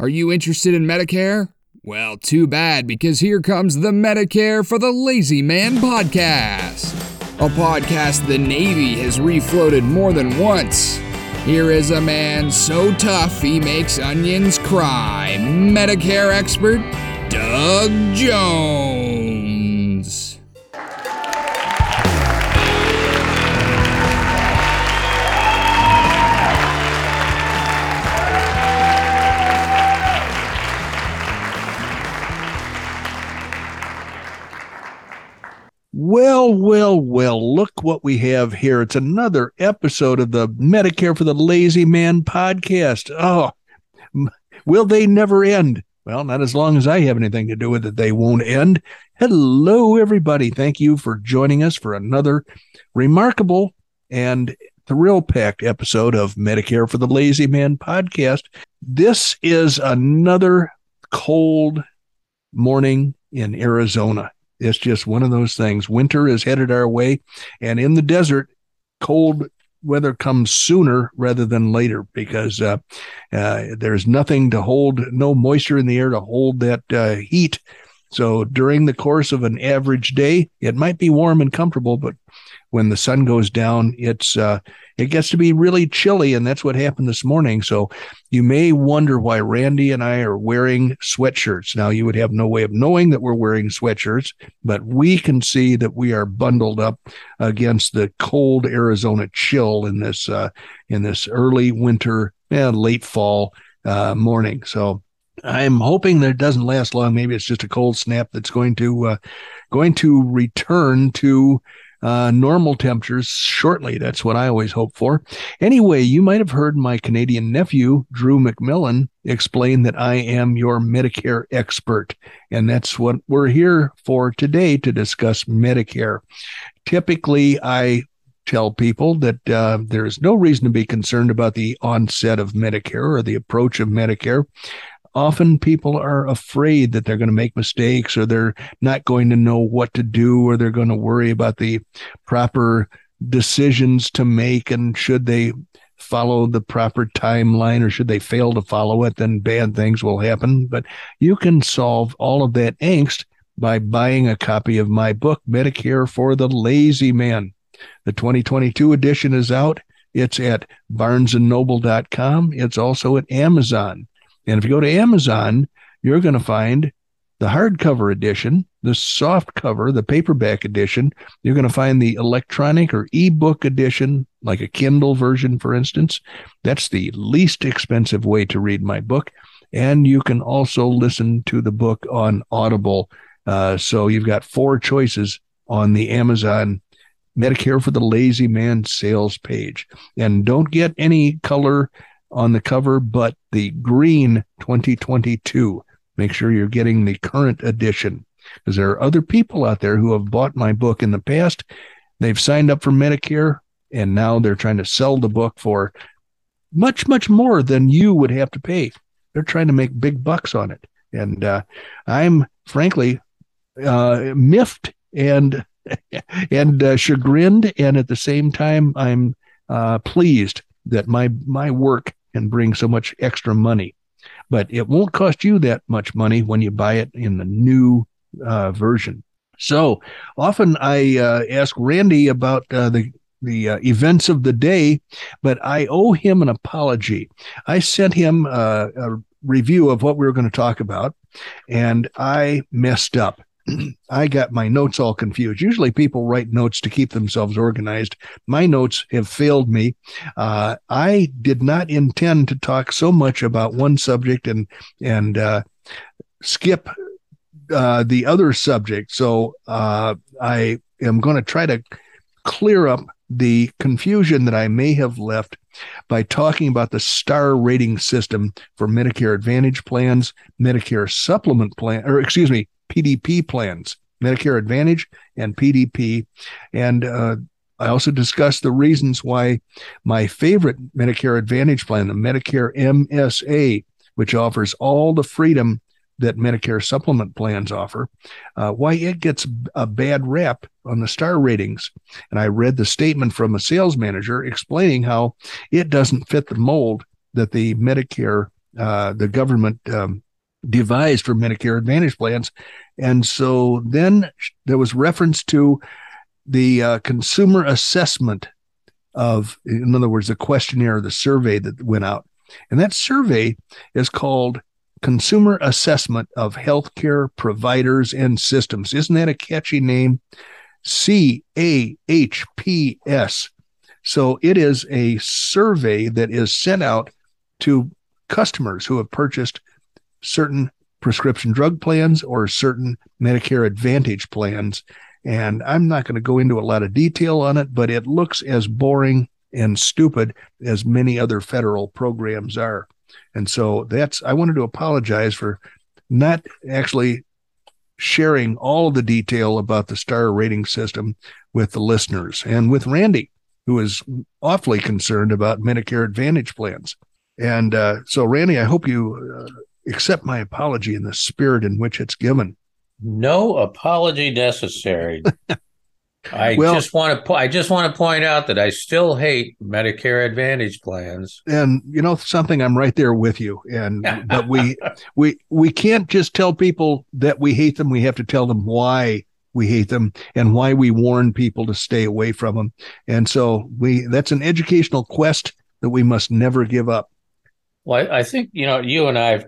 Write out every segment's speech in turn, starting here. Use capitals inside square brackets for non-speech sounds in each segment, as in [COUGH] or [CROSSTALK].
Are you interested in Medicare? Well, too bad, because here comes the Medicare for the Lazy Man podcast, a podcast the Navy has refloated more than once. Here is a man so tough he makes onions cry, Medicare expert Doug Jones. Well, well, well, look what we have here. It's another episode of the Medicare for the Lazy Man podcast. Oh, will they never end? Well, not as long as I have anything to do with it, they won't end. Hello, everybody. Thank you for joining us for another remarkable and thrill packed episode of Medicare for the Lazy Man podcast. This is another cold morning in Arizona. It's just one of those things. Winter is headed our way, and in the desert, cold weather comes sooner rather than later because uh, uh, there's nothing to hold, no moisture in the air to hold that uh, heat. So during the course of an average day, it might be warm and comfortable, but when the sun goes down, it's uh, it gets to be really chilly, and that's what happened this morning. So you may wonder why Randy and I are wearing sweatshirts. Now you would have no way of knowing that we're wearing sweatshirts, but we can see that we are bundled up against the cold Arizona chill in this uh, in this early winter and late fall uh, morning. So I'm hoping that it doesn't last long. Maybe it's just a cold snap that's going to uh, going to return to uh, normal temperatures shortly. That's what I always hope for. Anyway, you might have heard my Canadian nephew, Drew McMillan, explain that I am your Medicare expert. And that's what we're here for today to discuss Medicare. Typically, I tell people that uh, there's no reason to be concerned about the onset of Medicare or the approach of Medicare often people are afraid that they're going to make mistakes or they're not going to know what to do or they're going to worry about the proper decisions to make. And should they follow the proper timeline or should they fail to follow it then bad things will happen. But you can solve all of that angst by buying a copy of my book medicare for the lazy man. The 2022 edition is out. It's at barnesandnoble.com it's also at amazon and if you go to Amazon, you're going to find the hardcover edition, the soft cover, the paperback edition. You're going to find the electronic or ebook edition, like a Kindle version, for instance. That's the least expensive way to read my book. And you can also listen to the book on Audible. Uh, so you've got four choices on the Amazon Medicare for the Lazy Man sales page. And don't get any color on the cover, but the green 2022. Make sure you're getting the current edition because there are other people out there who have bought my book in the past. They've signed up for Medicare and now they're trying to sell the book for much, much more than you would have to pay. They're trying to make big bucks on it. And uh, I'm frankly uh, miffed and [LAUGHS] and uh, chagrined, and at the same time, I'm uh, pleased that my my work and bring so much extra money. But it won't cost you that much money when you buy it in the new uh, version. So often I uh, ask Randy about uh, the the uh, events of the day, but I owe him an apology. I sent him uh, a review of what we were going to talk about, and I messed up. [CLEARS THROAT] I got my notes all confused. Usually people write notes to keep themselves organized. My notes have failed me. Uh, I did not intend to talk so much about one subject and, and, uh, skip, uh, the other subject. So, uh, I am going to try to clear up the confusion that I may have left by talking about the star rating system for Medicare Advantage plans, Medicare supplement plan, or excuse me, PDP plans, Medicare Advantage and PDP. And uh, I also discussed the reasons why my favorite Medicare Advantage plan, the Medicare MSA, which offers all the freedom that Medicare supplement plans offer, uh, why it gets a bad rap on the star ratings. And I read the statement from a sales manager explaining how it doesn't fit the mold that the Medicare uh, the government um, devised for Medicare Advantage plans. And so then there was reference to the uh, consumer assessment of, in other words, the questionnaire, the survey that went out. And that survey is called Consumer Assessment of Healthcare Providers and Systems. Isn't that a catchy name? C A H P S. So it is a survey that is sent out to customers who have purchased certain prescription drug plans or certain Medicare Advantage plans. And I'm not going to go into a lot of detail on it, but it looks as boring and stupid as many other federal programs are. And so that's, I wanted to apologize for not actually sharing all the detail about the star rating system with the listeners and with Randy, who is awfully concerned about Medicare Advantage plans. And uh, so, Randy, I hope you uh, accept my apology in the spirit in which it's given. No apology necessary. [LAUGHS] I well, just want to po- I just want to point out that I still hate Medicare Advantage plans. And you know something I'm right there with you and [LAUGHS] but we we we can't just tell people that we hate them we have to tell them why we hate them and why we warn people to stay away from them. And so we that's an educational quest that we must never give up. Well, I, I think you know you and I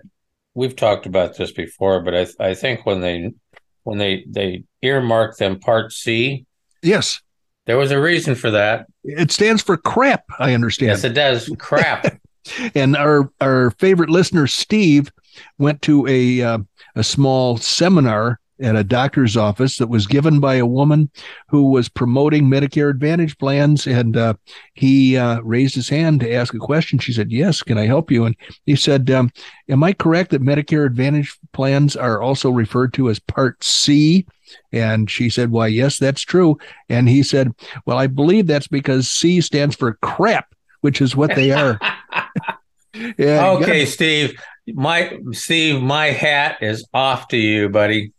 we've talked about this before, but I I think when they when they they earmark them Part C, yes, there was a reason for that. It stands for crap. I understand. Yes, it does. Crap. [LAUGHS] and our our favorite listener Steve went to a uh, a small seminar at a doctor's office that was given by a woman who was promoting Medicare Advantage plans. And uh, he uh, raised his hand to ask a question. She said, Yes, can I help you? And he said, um, Am I correct that Medicare Advantage plans are also referred to as Part C? And she said, Why, yes, that's true. And he said, Well, I believe that's because C stands for crap, which is what they are. [LAUGHS] yeah, okay, Steve. My Steve, my hat is off to you, buddy.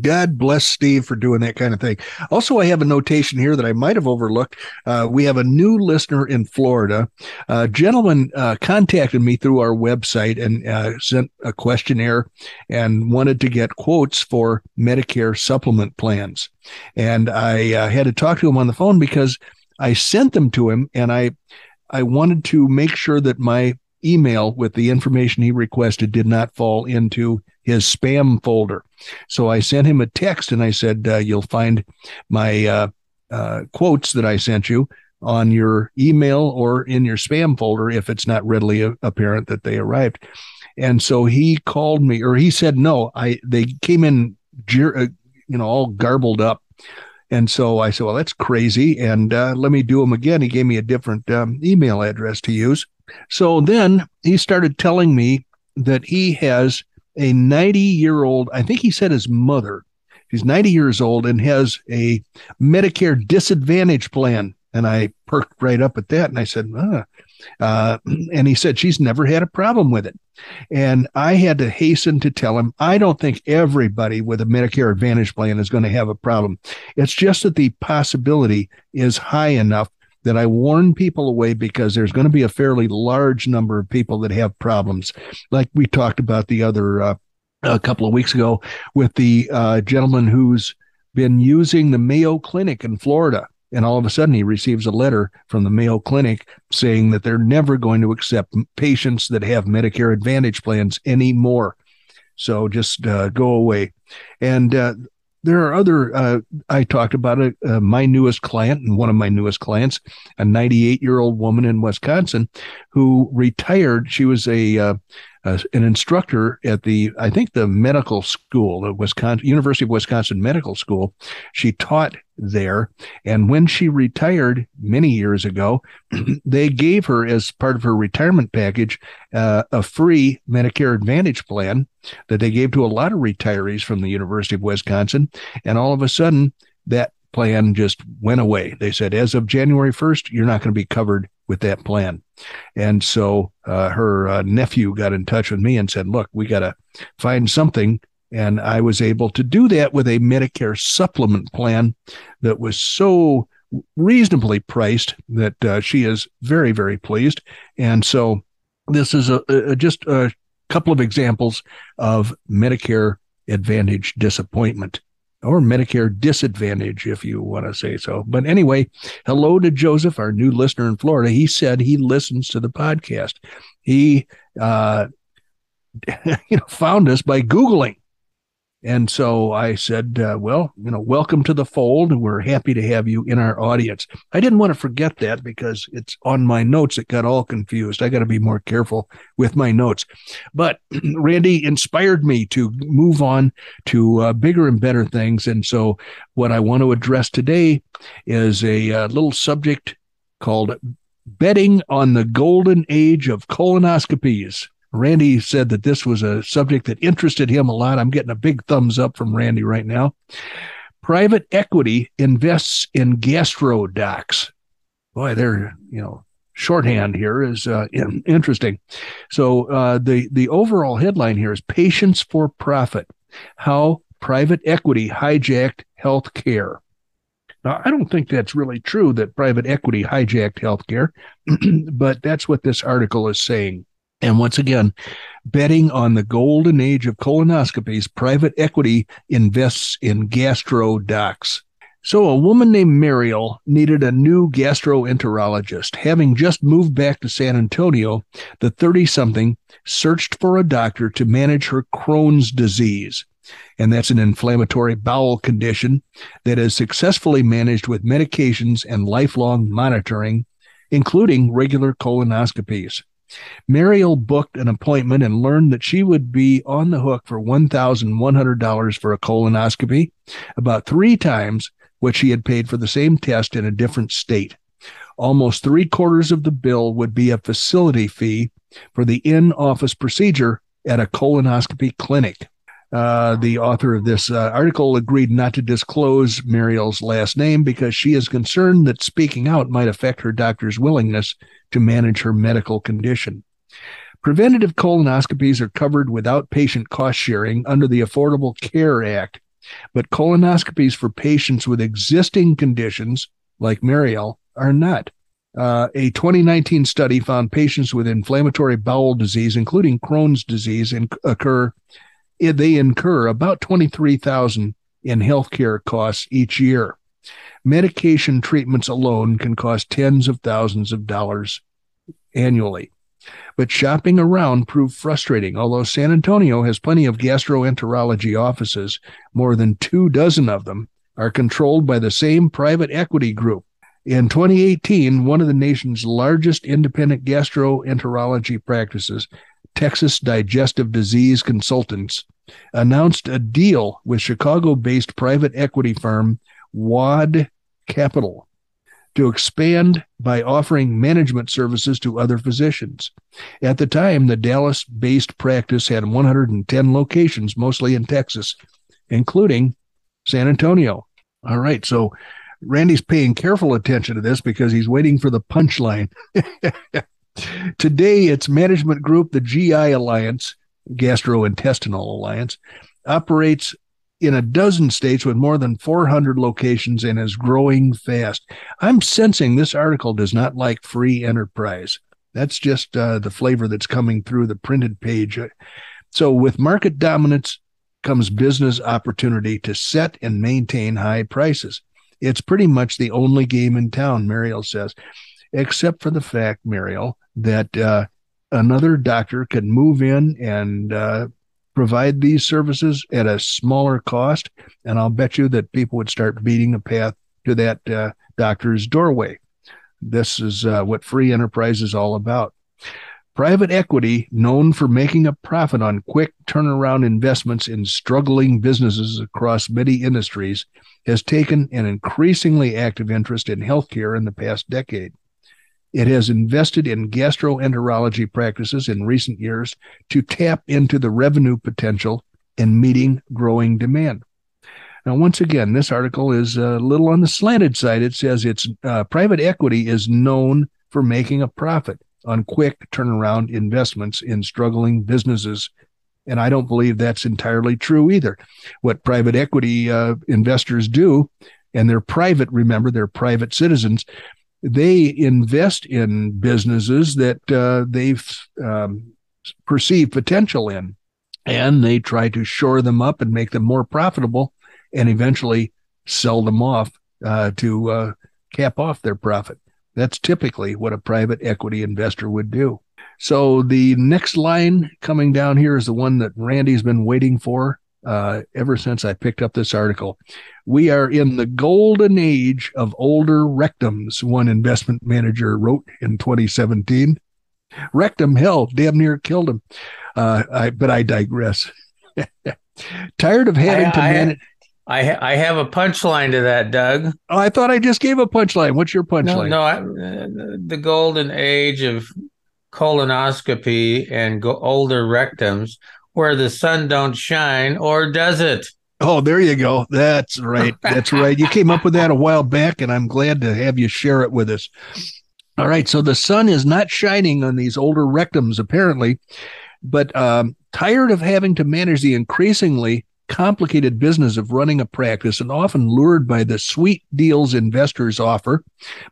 God bless Steve for doing that kind of thing. Also, I have a notation here that I might have overlooked. Uh, we have a new listener in Florida. A gentleman uh, contacted me through our website and uh, sent a questionnaire and wanted to get quotes for Medicare supplement plans. And I uh, had to talk to him on the phone because I sent them to him and I I wanted to make sure that my email with the information he requested did not fall into his spam folder. So I sent him a text and I said, uh, You'll find my uh, uh, quotes that I sent you on your email or in your spam folder if it's not readily apparent that they arrived. And so he called me, or he said, No, I they came in, uh, you know, all garbled up. And so I said, Well, that's crazy. And uh, let me do them again. He gave me a different um, email address to use. So then he started telling me that he has a 90 year old, I think he said his mother, she's 90 years old and has a Medicare disadvantage plan. And I perked right up at that and I said, ah. Uh, and he said she's never had a problem with it. And I had to hasten to tell him, I don't think everybody with a Medicare Advantage plan is going to have a problem. It's just that the possibility is high enough that I warn people away because there's going to be a fairly large number of people that have problems, like we talked about the other uh, a couple of weeks ago with the uh, gentleman who's been using the Mayo Clinic in Florida. And all of a sudden, he receives a letter from the Mayo Clinic saying that they're never going to accept patients that have Medicare Advantage plans anymore. So just uh, go away. And uh, there are other uh, i talked about it uh, my newest client and one of my newest clients a 98 year old woman in wisconsin who retired she was a uh, an instructor at the I think the medical school, the Wisconsin University of Wisconsin Medical School. She taught there, and when she retired many years ago, [CLEARS THROAT] they gave her as part of her retirement package uh, a free Medicare Advantage plan that they gave to a lot of retirees from the University of Wisconsin, and all of a sudden that plan just went away. They said, as of January 1st, you're not going to be covered with that plan. And so uh, her uh, nephew got in touch with me and said, look, we got to find something. And I was able to do that with a Medicare supplement plan that was so reasonably priced that uh, she is very, very pleased. And so this is a, a just a couple of examples of Medicare Advantage disappointment or Medicare disadvantage, if you want to say so. But anyway, hello to Joseph, our new listener in Florida. He said he listens to the podcast. He, uh, [LAUGHS] you know, found us by Googling and so I said, uh, well, you know, welcome to the fold. We're happy to have you in our audience. I didn't want to forget that because it's on my notes. It got all confused. I got to be more careful with my notes. But [CLEARS THROAT] Randy inspired me to move on to uh, bigger and better things. And so what I want to address today is a uh, little subject called betting on the golden age of colonoscopies. Randy said that this was a subject that interested him a lot. I'm getting a big thumbs up from Randy right now. Private equity invests in gastro docs. Boy, they're, you know, shorthand here is uh, interesting. So uh, the the overall headline here is "Patients for Profit: How Private Equity Hijacked Healthcare." Now, I don't think that's really true that private equity hijacked healthcare, [CLEARS THROAT] but that's what this article is saying. And once again, betting on the golden age of colonoscopies, private equity invests in gastro docs. So, a woman named Mariel needed a new gastroenterologist. Having just moved back to San Antonio, the 30 something searched for a doctor to manage her Crohn's disease. And that's an inflammatory bowel condition that is successfully managed with medications and lifelong monitoring, including regular colonoscopies. Mariel booked an appointment and learned that she would be on the hook for $1,100 for a colonoscopy, about three times what she had paid for the same test in a different state. Almost three quarters of the bill would be a facility fee for the in office procedure at a colonoscopy clinic. Uh, the author of this uh, article agreed not to disclose Muriel's last name because she is concerned that speaking out might affect her doctor's willingness to manage her medical condition. Preventative colonoscopies are covered without patient cost sharing under the Affordable Care Act, but colonoscopies for patients with existing conditions, like Mariel, are not. Uh, a 2019 study found patients with inflammatory bowel disease, including Crohn's disease, in, occur Eh, they incur about 23,000 in healthcare costs each year. Medication treatments alone can cost tens of thousands of dollars annually. But shopping around proved frustrating. Although San Antonio has plenty of gastroenterology offices, more than two dozen of them are controlled by the same private equity group. In 2018, one of the nation's largest independent gastroenterology practices Texas Digestive Disease Consultants, announced a deal with Chicago based private equity firm Waud Capital to expand by offering management services to other physicians. At the time, the Dallas based practice had 110 locations, mostly in Texas, including San Antonio. All right, so Randy's paying careful attention to this because he's waiting for the punchline. [LAUGHS] Today, its management group, the GI Alliance, Gastrointestinal Alliance, operates in a dozen states with more than 400 locations and is growing fast. I'm sensing this article does not like free enterprise. That's just uh, the flavor that's coming through the printed page. So, with market dominance comes business opportunity to set and maintain high prices. It's pretty much the only game in town, Mariel says, except for the fact, Mariel, that uh, another doctor could move in and uh, provide these services at a smaller cost. And I'll bet you that people would start beating the path to that uh, doctor's doorway. This is uh, what free enterprise is all about. Private equity, known for making a profit on quick turnaround investments in struggling businesses across many industries, has taken an increasingly active interest in healthcare in the past decade. It has invested in gastroenterology practices in recent years to tap into the revenue potential and meeting growing demand. Now, once again, this article is a little on the slanted side. It says it's uh, private equity is known for making a profit on quick turnaround investments in struggling businesses. And I don't believe that's entirely true either. What private equity uh, investors do, and they're private, remember, they're private citizens, they invest in businesses that uh, they've um, perceive potential in. And they try to shore them up and make them more profitable and eventually sell them off uh, to uh, cap off their profit. That's typically what a private equity investor would do. So the next line coming down here is the one that Randy's been waiting for uh, ever since I picked up this article. We are in the golden age of older rectums, one investment manager wrote in 2017. Rectum, hell, damn near killed him. Uh, I, but I digress. [LAUGHS] Tired of having I, to manage. I ha- I have a punchline to that, Doug. Oh, I thought I just gave a punchline. What's your punchline? No, no I, uh, the golden age of colonoscopy and go- older rectums, where the sun don't shine, or does it? Oh, there you go. That's right. [LAUGHS] That's right. You came up with that a while back, and I'm glad to have you share it with us. All right. So the sun is not shining on these older rectums, apparently, but um, tired of having to manage the increasingly complicated business of running a practice and often lured by the sweet deals investors offer,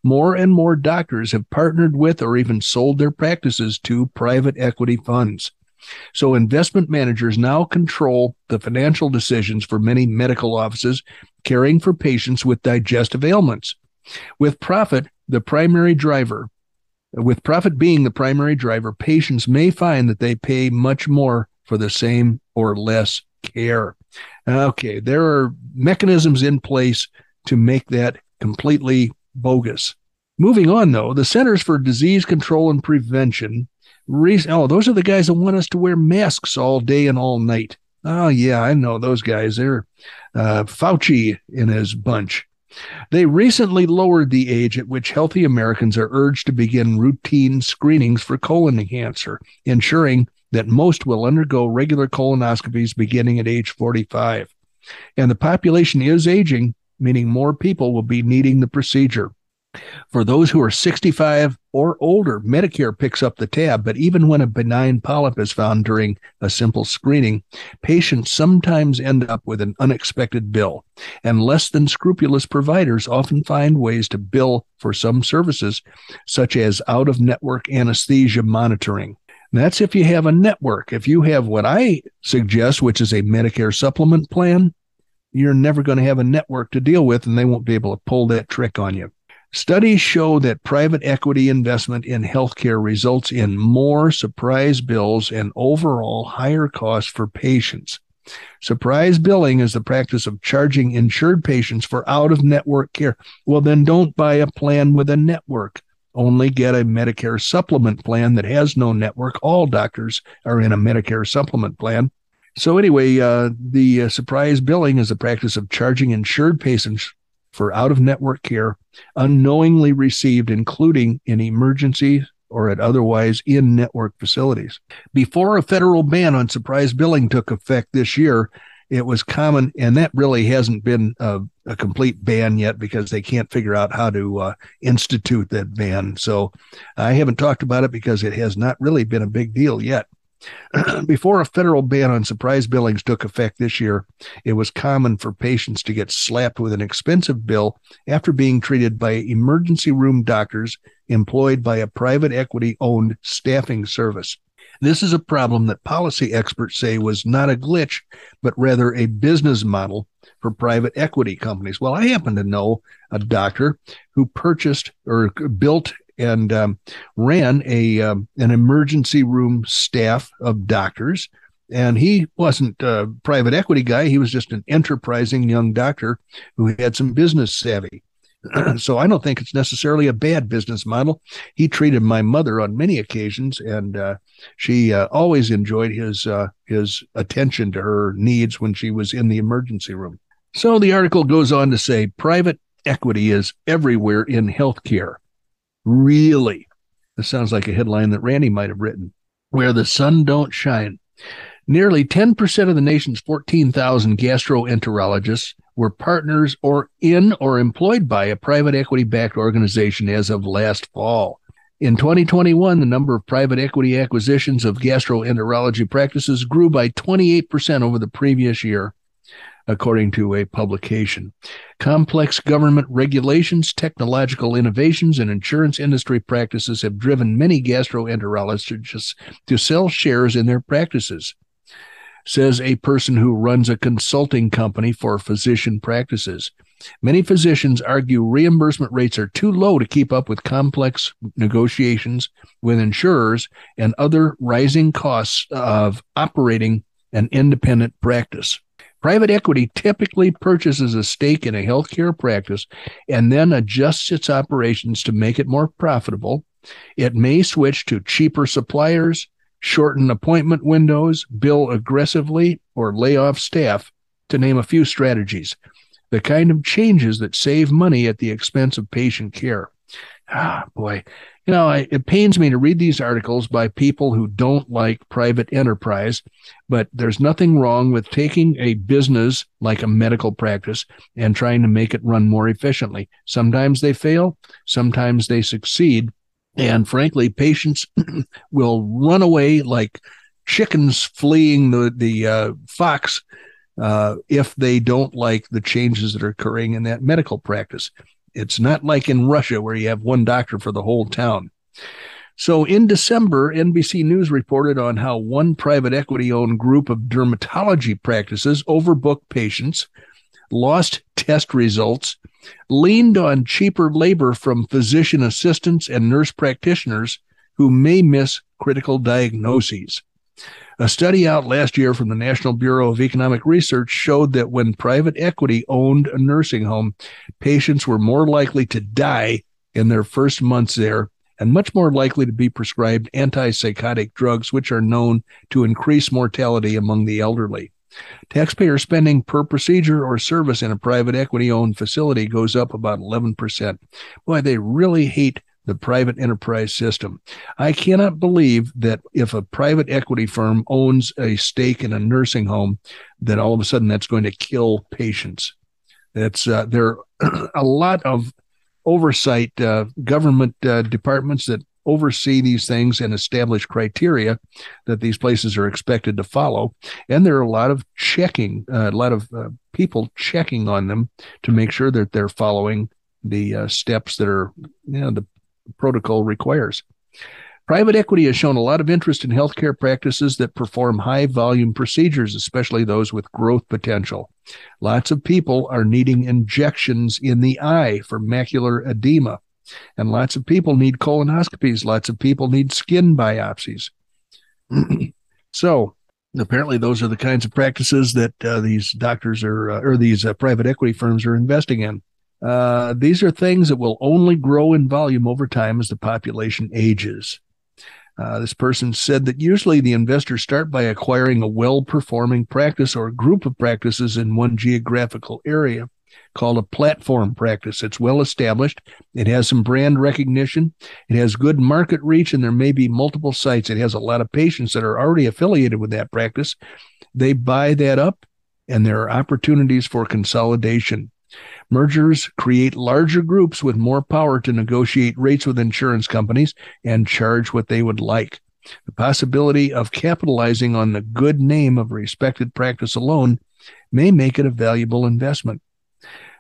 more and more doctors have partnered with or even sold their practices to private equity funds. So investment managers now control the financial decisions for many medical offices caring for patients with digestive ailments. With profit, the primary driver, with profit being the primary driver, patients may find that they pay much more for the same or less care. Okay, there are mechanisms in place to make that completely bogus. Moving on, though, the Centers for Disease Control and Prevention. Oh, those are the guys that want us to wear masks all day and all night. Oh, yeah, I know those guys. They're uh, Fauci in his bunch. They recently lowered the age at which healthy Americans are urged to begin routine screenings for colon cancer, ensuring that most will undergo regular colonoscopies beginning at age 45. And the population is aging, meaning more people will be needing the procedure. For those who are 65 or older, Medicare picks up the tab, but even when a benign polyp is found during a simple screening, patients sometimes end up with an unexpected bill, and less than scrupulous providers often find ways to bill for some services, such as out of network anesthesia monitoring. That's if you have a network. If you have what I suggest, which is a Medicare supplement plan, you're never going to have a network to deal with, and they won't be able to pull that trick on you. Studies show that private equity investment in healthcare results in more surprise bills and overall higher costs for patients. Surprise billing is the practice of charging insured patients for out of network care. Well, then don't buy a plan with a network only get a Medicare supplement plan that has no network. All doctors are in a Medicare supplement plan. So, anyway, uh, the uh, surprise billing is the practice of charging insured patients for out of network care unknowingly received, including in emergency or at otherwise in network facilities. Before a federal ban on surprise billing took effect this year, it was common, and that really hasn't been a, a complete ban yet because they can't figure out how to uh, institute that ban. So I haven't talked about it because it has not really been a big deal yet. [CLEARS THROAT] Before a federal ban on surprise billings took effect this year, it was common for patients to get slapped with an expensive bill after being treated by emergency room doctors employed by a private equity owned staffing service. This is a problem that policy experts say was not a glitch, but rather a business model for private equity companies. Well, I happen to know a doctor who purchased or built and um, ran a um, an emergency room staff of doctors. And he wasn't a private equity guy. He was just an enterprising young doctor who had some business savvy. [CLEARS THROAT] so I don't think it's necessarily a bad business model. He treated my mother on many occasions, and uh, she uh, always enjoyed his uh, his attention to her needs when she was in the emergency room. So the article goes on to say private equity is everywhere in healthcare. Really, this sounds like a headline that Randy might have written. Where the sun don't shine. Nearly 10% of the nation's 14,000 gastroenterologists were partners or in or employed by a private equity backed organization as of last fall. In 2021, the number of private equity acquisitions of gastroenterology practices grew by 28% over the previous year. According to a publication. Complex government regulations, technological innovations, and insurance industry practices have driven many gastroenterologists to sell shares in their practices, says a person who runs a consulting company for physician practices. Many physicians argue reimbursement rates are too low to keep up with complex negotiations with insurers and other rising costs of operating an independent practice. Private equity typically purchases a stake in a healthcare practice and then adjusts its operations to make it more profitable. It may switch to cheaper suppliers, shorten appointment windows, bill aggressively, or lay off staff, to name a few strategies. The kind of changes that save money at the expense of patient care. Ah, boy, you know, I, it pains me to read these articles by people who don't like private enterprise, but there's nothing wrong with taking a business like a medical practice and trying to make it run more efficiently. Sometimes they fail, sometimes they succeed. And frankly, patients [CLEARS THROAT] will run away like chickens fleeing the, the uh, fox uh, if they don't like the changes that are occurring in that medical practice. It's not like in Russia where you have one doctor for the whole town. So in December, NBC News reported on how one private equity owned group of dermatology practices overbooked patients, lost test results, leaned on cheaper labor from physician assistants and nurse practitioners who may miss critical diagnoses. A study out last year from the National Bureau of Economic Research showed that when private equity owned a nursing home, patients were more likely to die in their first months there and much more likely to be prescribed antipsychotic drugs, which are known to increase mortality among the elderly. Taxpayer spending per procedure or service in a private equity owned facility goes up about 11%. Boy, they really hate the private enterprise system. I cannot believe that if a private equity firm owns a stake in a nursing home, that all of a sudden that's going to kill patients. That's uh, there are [CLEARS THROAT] a lot of oversight uh, government uh, departments that oversee these things and establish criteria that these places are expected to follow. And there are a lot of checking, uh, a lot of uh, people checking on them to make sure that they're following the uh, steps that are, you know, the protocol requires. Private equity has shown a lot of interest in healthcare practices that perform high volume procedures, especially those with growth potential. Lots of people are needing injections in the eye for macular edema, and lots of people need colonoscopies. Lots of people need skin biopsies. [CLEARS THROAT] so, apparently, those are the kinds of practices that uh, these doctors are, uh, or these uh, private equity firms are investing in. Uh, these are things that will only grow in volume over time as the population ages. Uh, this person said that usually the investors start by acquiring a well performing practice or a group of practices in one geographical area called a platform practice. It's well established. It has some brand recognition. It has good market reach, and there may be multiple sites. It has a lot of patients that are already affiliated with that practice. They buy that up, and there are opportunities for consolidation. Mergers create larger groups with more power to negotiate rates with insurance companies and charge what they would like. The possibility of capitalizing on the good name of respected practice alone may make it a valuable investment.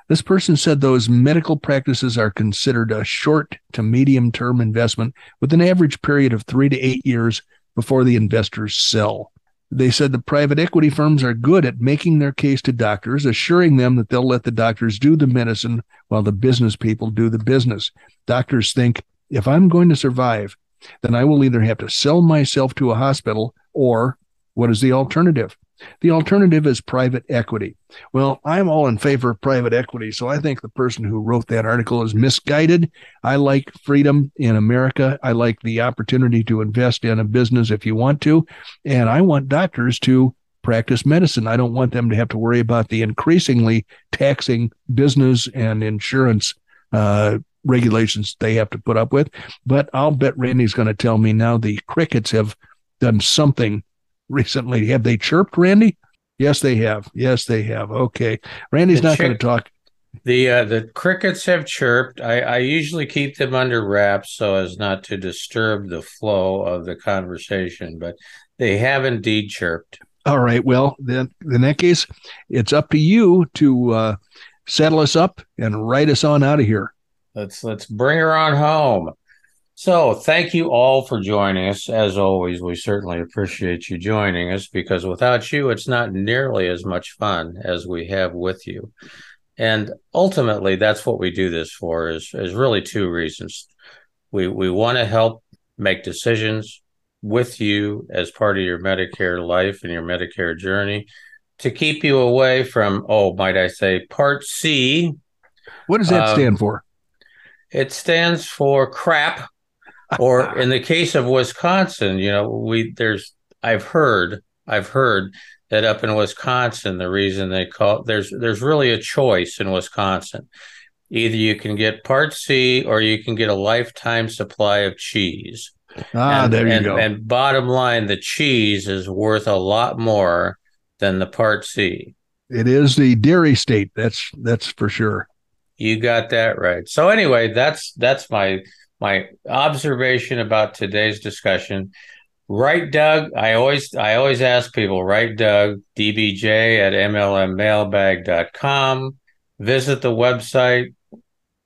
This person said those medical practices are considered a short to medium term investment with an average period of three to eight years before the investors sell. They said the private equity firms are good at making their case to doctors, assuring them that they'll let the doctors do the medicine while the business people do the business. Doctors think if I'm going to survive, then I will either have to sell myself to a hospital or what is the alternative? The alternative is private equity. Well, I'm all in favor of private equity, so I think the person who wrote that article is misguided. I like freedom in America. I like the opportunity to invest in a business if you want to, and I want doctors to practice medicine. I don't want them to have to worry about the increasingly taxing business and insurance uh, regulations they have to put up with. But I'll bet Randy's going to tell me now the crickets have done something recently. Have they chirped, Randy? Yes, they have. Yes, they have. Okay. Randy's the not going to talk. The uh, the crickets have chirped. I, I usually keep them under wraps so as not to disturb the flow of the conversation, but they have indeed chirped. All right. Well, then in that case, it's up to you to uh, settle us up and write us on out of here. Let's let's bring her on home. So, thank you all for joining us. As always, we certainly appreciate you joining us because without you, it's not nearly as much fun as we have with you. And ultimately, that's what we do this for is, is really two reasons. We, we want to help make decisions with you as part of your Medicare life and your Medicare journey to keep you away from, oh, might I say, Part C. What does that um, stand for? It stands for crap. Or [LAUGHS] in the case of Wisconsin, you know, we there's I've heard I've heard that up in Wisconsin, the reason they call there's there's really a choice in Wisconsin. Either you can get Part C or you can get a lifetime supply of cheese. Ah, and, there you and, go. And bottom line, the cheese is worth a lot more than the Part C. It is the dairy state. That's that's for sure. You got that right. So anyway, that's that's my my observation about today's discussion. Right, Doug. I always I always ask people, right, Doug, DBJ at MLMmailbag.com. Visit the website.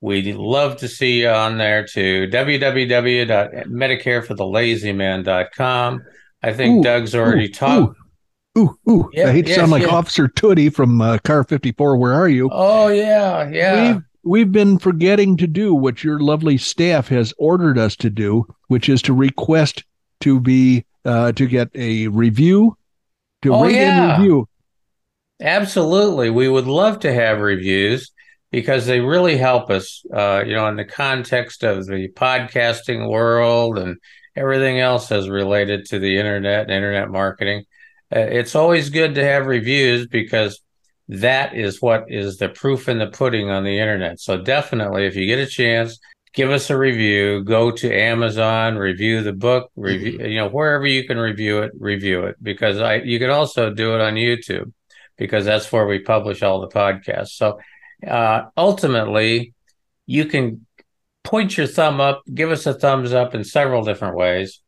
We'd love to see you on there too. www.medicareforthelazyman.com. I think ooh, Doug's already talked. Ooh, ooh. Yep, I hate to yes, sound like Officer Toody from uh, Car 54. Where are you? Oh, yeah, yeah. We've, we've been forgetting to do what your lovely staff has ordered us to do, which is to request to be, uh, to get a review, to oh, rate yeah. and review. Absolutely. We would love to have reviews because they really help us, uh, you know, in the context of the podcasting world and everything else as related to the internet and internet marketing. Uh, it's always good to have reviews because that is what is the proof in the pudding on the internet. So definitely, if you get a chance, give us a review. Go to Amazon, review the book, review you know wherever you can review it, review it because I you can also do it on YouTube because that's where we publish all the podcasts. So uh, ultimately, you can point your thumb up, give us a thumbs up in several different ways.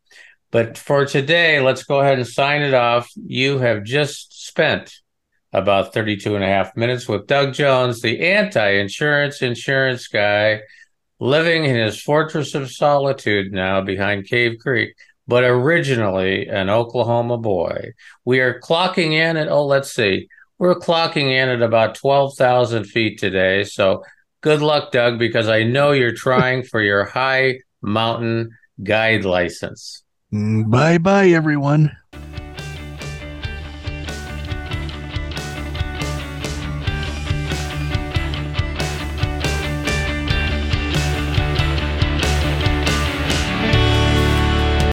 But for today, let's go ahead and sign it off. You have just spent about 32 and a half minutes with Doug Jones, the anti insurance insurance guy, living in his fortress of solitude now behind Cave Creek, but originally an Oklahoma boy. We are clocking in at, oh, let's see, we're clocking in at about 12,000 feet today. So good luck, Doug, because I know you're trying for your high mountain guide license. Mm, bye bye, everyone.